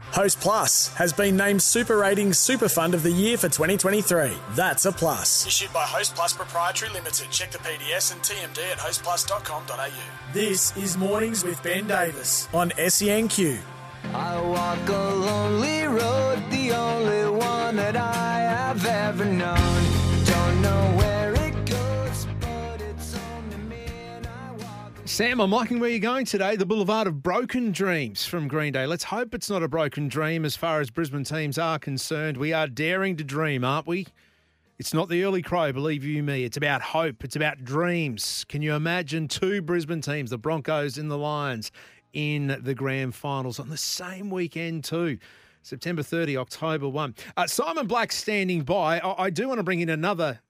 Host Plus has been named Super Ratings Super Fund of the Year for 2023. That's a plus. Issued by Host Plus Proprietary Limited. Check the PDS and TMD at hostplus.com.au. This is Mornings with Ben Davis on SENQ. I walk a lonely road, the only one that I have ever known. Sam, I'm liking where you're going today. The Boulevard of Broken Dreams from Green Day. Let's hope it's not a broken dream as far as Brisbane teams are concerned. We are daring to dream, aren't we? It's not the early crow, believe you me. It's about hope. It's about dreams. Can you imagine two Brisbane teams, the Broncos and the Lions, in the grand finals on the same weekend too? September 30, October 1. Uh, Simon Black standing by. I, I do want to bring in another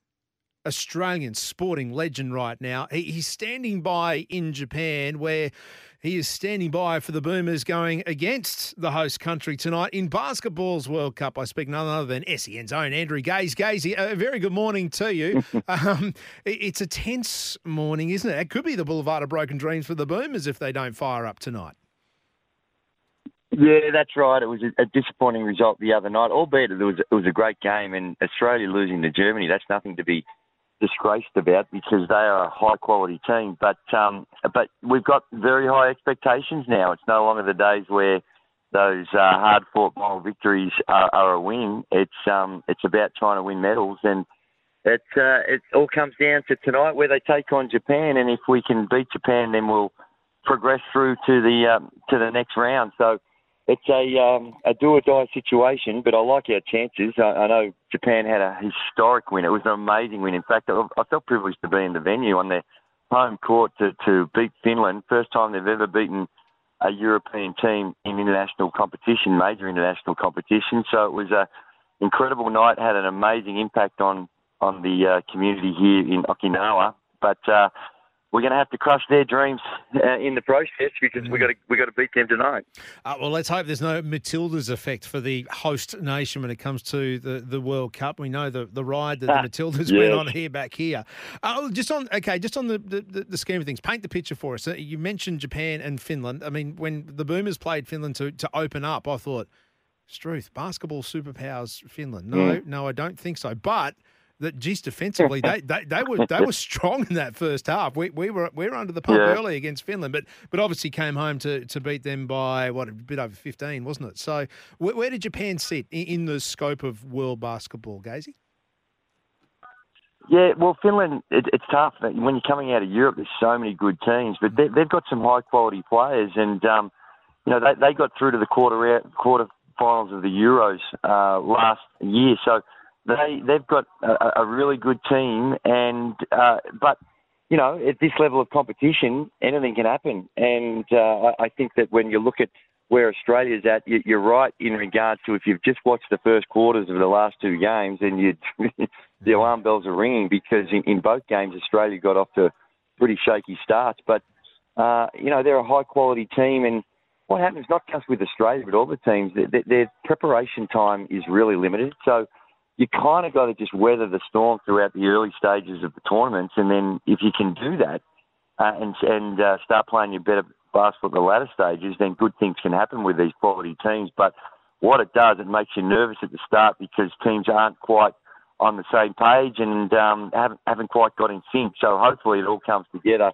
Australian sporting legend right now. He, he's standing by in Japan, where he is standing by for the Boomers going against the host country tonight in basketball's World Cup. I speak none other than SEN's own Andrew Gaze. Gaze, a very good morning to you. um, it- it's a tense morning, isn't it? It could be the Boulevard of Broken Dreams for the Boomers if they don't fire up tonight. Yeah, that's right. It was a, a disappointing result the other night, albeit it was it was a great game. And Australia losing to Germany, that's nothing to be disgraced about because they are a high quality team. But um, but we've got very high expectations now. It's no longer the days where those uh, hard fought moral victories are, are a win. It's um it's about trying to win medals and. It uh, it all comes down to tonight where they take on Japan, and if we can beat Japan, then we'll progress through to the um, to the next round. So it's a um, a do or die situation, but I like our chances. I, I know Japan had a historic win. It was an amazing win. In fact, I, I felt privileged to be in the venue on their home court to, to beat Finland. First time they've ever beaten a European team in international competition, major international competition. So it was a incredible night. Had an amazing impact on on the uh, community here in Okinawa. But uh, we're going to have to crush their dreams uh, in the process because we got to we got to beat them tonight. Uh, well, let's hope there's no Matildas effect for the host nation when it comes to the, the World Cup. We know the, the ride that the Ah, Matildas went on here back here. Uh, just on okay, just on the, the, the, the scheme of things, paint the picture for us. Uh, You mentioned Japan and Finland. I mean, when the Boomers played Finland to, to open up, I thought, Struth, basketball superpowers Finland. No, Mm. no, I don't think so. But that geez, defensively, they, they, they were they were strong in that first half. We, we were we were under the pump Yeah. early against Finland, but but obviously came home to, to beat them by what a bit over fifteen, wasn't it? So where, where did Japan sit in, in the scope of world basketball, Gazy? Yeah, well, Finland, it, it's tough when you're coming out of Europe. There's so many good teams, but they, they've got some high quality players, and um, you know they, they got through to the quarter quarter finals of the Euros uh, last year. So they they've got a, a really good team, and uh, but you know at this level of competition, anything can happen. And uh, I, think that when you look at where Australia's at, you, you're right in regard to if you've just watched the first quarters of the last two games, then you the alarm bells are ringing because in, in both games Australia got off to pretty shaky starts. But uh, you know they're a high quality team, and what happens not just with Australia but all the teams, their- their preparation time is really limited. So you kind of got to just weather the storm throughout the early stages of the tournaments, and then if you can do that uh, and and uh, start playing your better basketball at the latter stages, then good things can happen with these quality teams. But what it does, it makes you nervous at the start because teams aren't quite on the same page and um, haven't haven't quite got in sync. So hopefully it all comes together.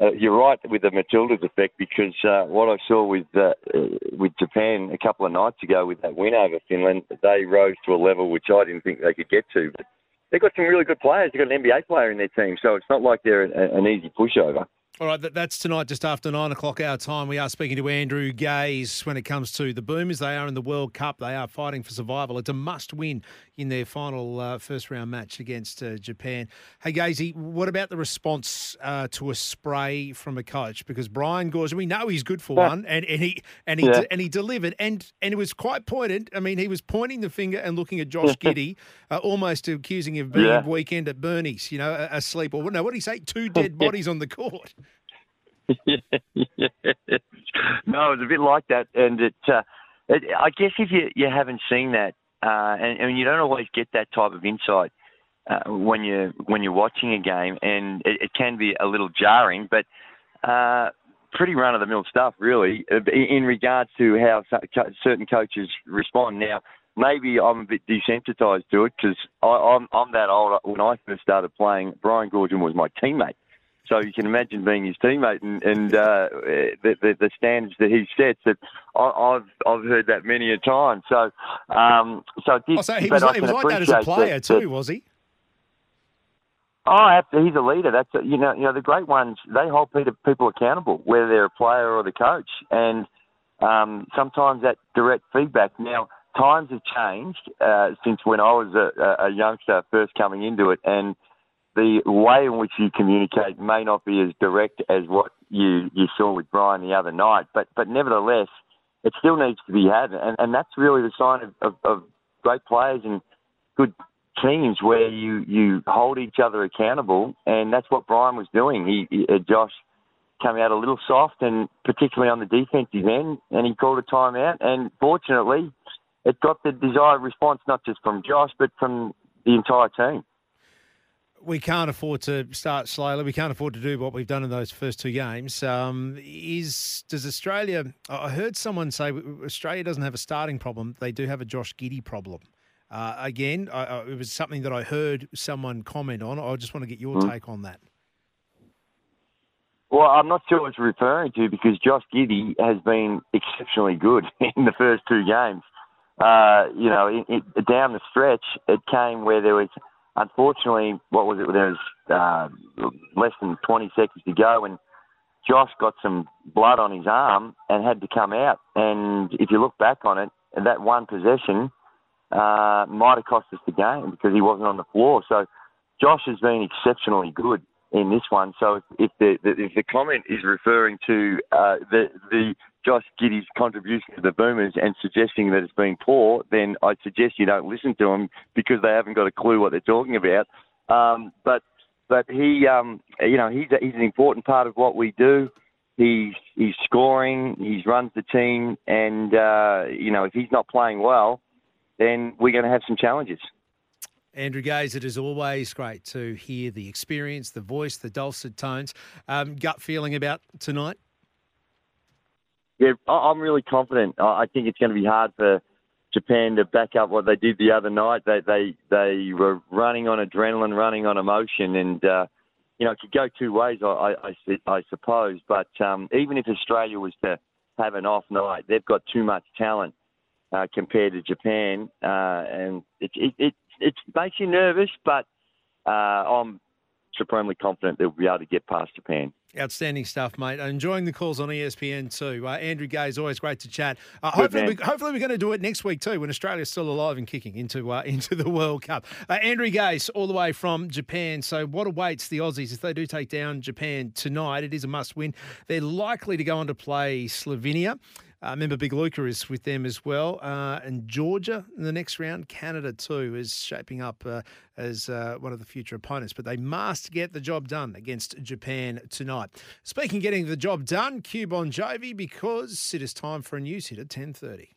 Uh, you're right with the Matildas effect because uh, what I saw with uh, with Japan a couple of nights ago with that win over Finland, they rose to a level which I didn't think they could get to. But they've got some really good players. They've got an NBA player in their team, so it's not like they're a, an easy pushover. All right, that, that's tonight, just after nine o'clock our time. We are speaking to Andrew Gaze when it comes to the Boomers. They are in the World Cup. They are fighting for survival. It's a must win in their final uh, first round match against uh, Japan. Hey, Gazy, what about the response uh, to a spray from a coach? Because Brian Goorjian, we know he's good for yeah. one, and, and he and he yeah. and he delivered, and and it was quite pointed. I mean, he was pointing the finger and looking at Josh Giddey, uh, almost accusing him of being yeah. weekend at Bernie's, you know, asleep or no, what did he say? Two dead bodies on the court. Yeah, no, it's a bit like that, and it, uh, it. I guess if you you haven't seen that, uh, and, and you don't always get that type of insight uh, when you when you're watching a game, and it, it can be a little jarring, but. Uh, pretty run of the mill stuff, really, uh, in regards to how certain coaches respond. Now, maybe I'm a bit desensitized to it because I'm, I'm that old. When I first started playing, Brian Goorjian was my teammate. So you can imagine being his teammate and, and uh, the, the, the standards that he sets. That I, have I've heard that many a time. So um, so it did, oh, so he was, he was like that as a player that, too, that, was he? Oh, he's a leader. That's a, you know you know the great ones. They hold people accountable, whether they're a player or the coach, and um, sometimes that direct feedback. Now times have changed uh, since when I was a, a youngster first coming into it, and the way in which you communicate may not be as direct as what you, you saw with Brian the other night, but but nevertheless, it still needs to be had, and, and that's really the sign of, of, of great players and good teams where you you hold each other accountable, and that's what Brian was doing. He, he uh, Josh came out a little soft, and particularly on the defensive end, and he called a timeout, and fortunately, it got the desired response not just from Josh but from the entire team we can't afford to start slowly. We can't afford to do what we've done in those first two games. Um, is does Australia? I heard someone say Australia doesn't have a starting problem. They do have a Josh Giddey problem. Uh, again, I, I, it was something that I heard someone comment on. I just want to get your mm. take on that. Well, I'm not sure what it's referring to because Josh Giddey has been exceptionally good in the first two games. Uh, you know, it, it, down the stretch, it came where there was unfortunately, what was it? There was uh, less than 20 seconds to go, and Josh got some blood on his arm and had to come out. And if you look back on it, that one possession uh, might have cost us the game because he wasn't on the floor. So Josh has been exceptionally good in this one. So if, the, if the comment is referring to uh, the the Josh Giddey's contribution to the Boomers and suggesting that it's been poor, then I'd suggest you don't listen to them because they haven't got a clue what they're talking about. Um, but but he, um, you know, he's a, he's an important part of what we do. He's he's scoring, he runs the team, and uh, you know, if he's not playing well, then we're going to have some challenges. Andrew Gaze, it is always great to hear the experience, the voice, the dulcet tones. Um, gut feeling about tonight? Yeah, I'm really confident. I think it's going to be hard for Japan to back up what they did the other night. They they they were running on adrenaline, running on emotion, and uh, you know it could go two ways. I I, I suppose, but um, even if Australia was to have an off night, they've got too much talent uh, compared to Japan, uh, and it, it it it makes you nervous. But uh, I'm supremely confident they'll be able to get past Japan. Outstanding stuff, mate. Enjoying the calls on ESPN too. Uh, Andrew Gaze is always great to chat. Uh, hopefully, we, hopefully we're going to do it next week too, when Australia's still alive and kicking into uh, into the World Cup. Uh, Andrew Gaze, all the way from Japan. So, what awaits the Aussies if they do take down Japan tonight? It is a must win. They're likely to go on to play Slovenia. Uh, remember, Big Luka is with them as well. Uh, and Georgia in the next round. Canada, too, is shaping up uh, as uh, one of the future opponents. But they must get the job done against Japan tonight. Speaking getting the job done, Q Bon Jovi, because it is time for a news hit at 10.30.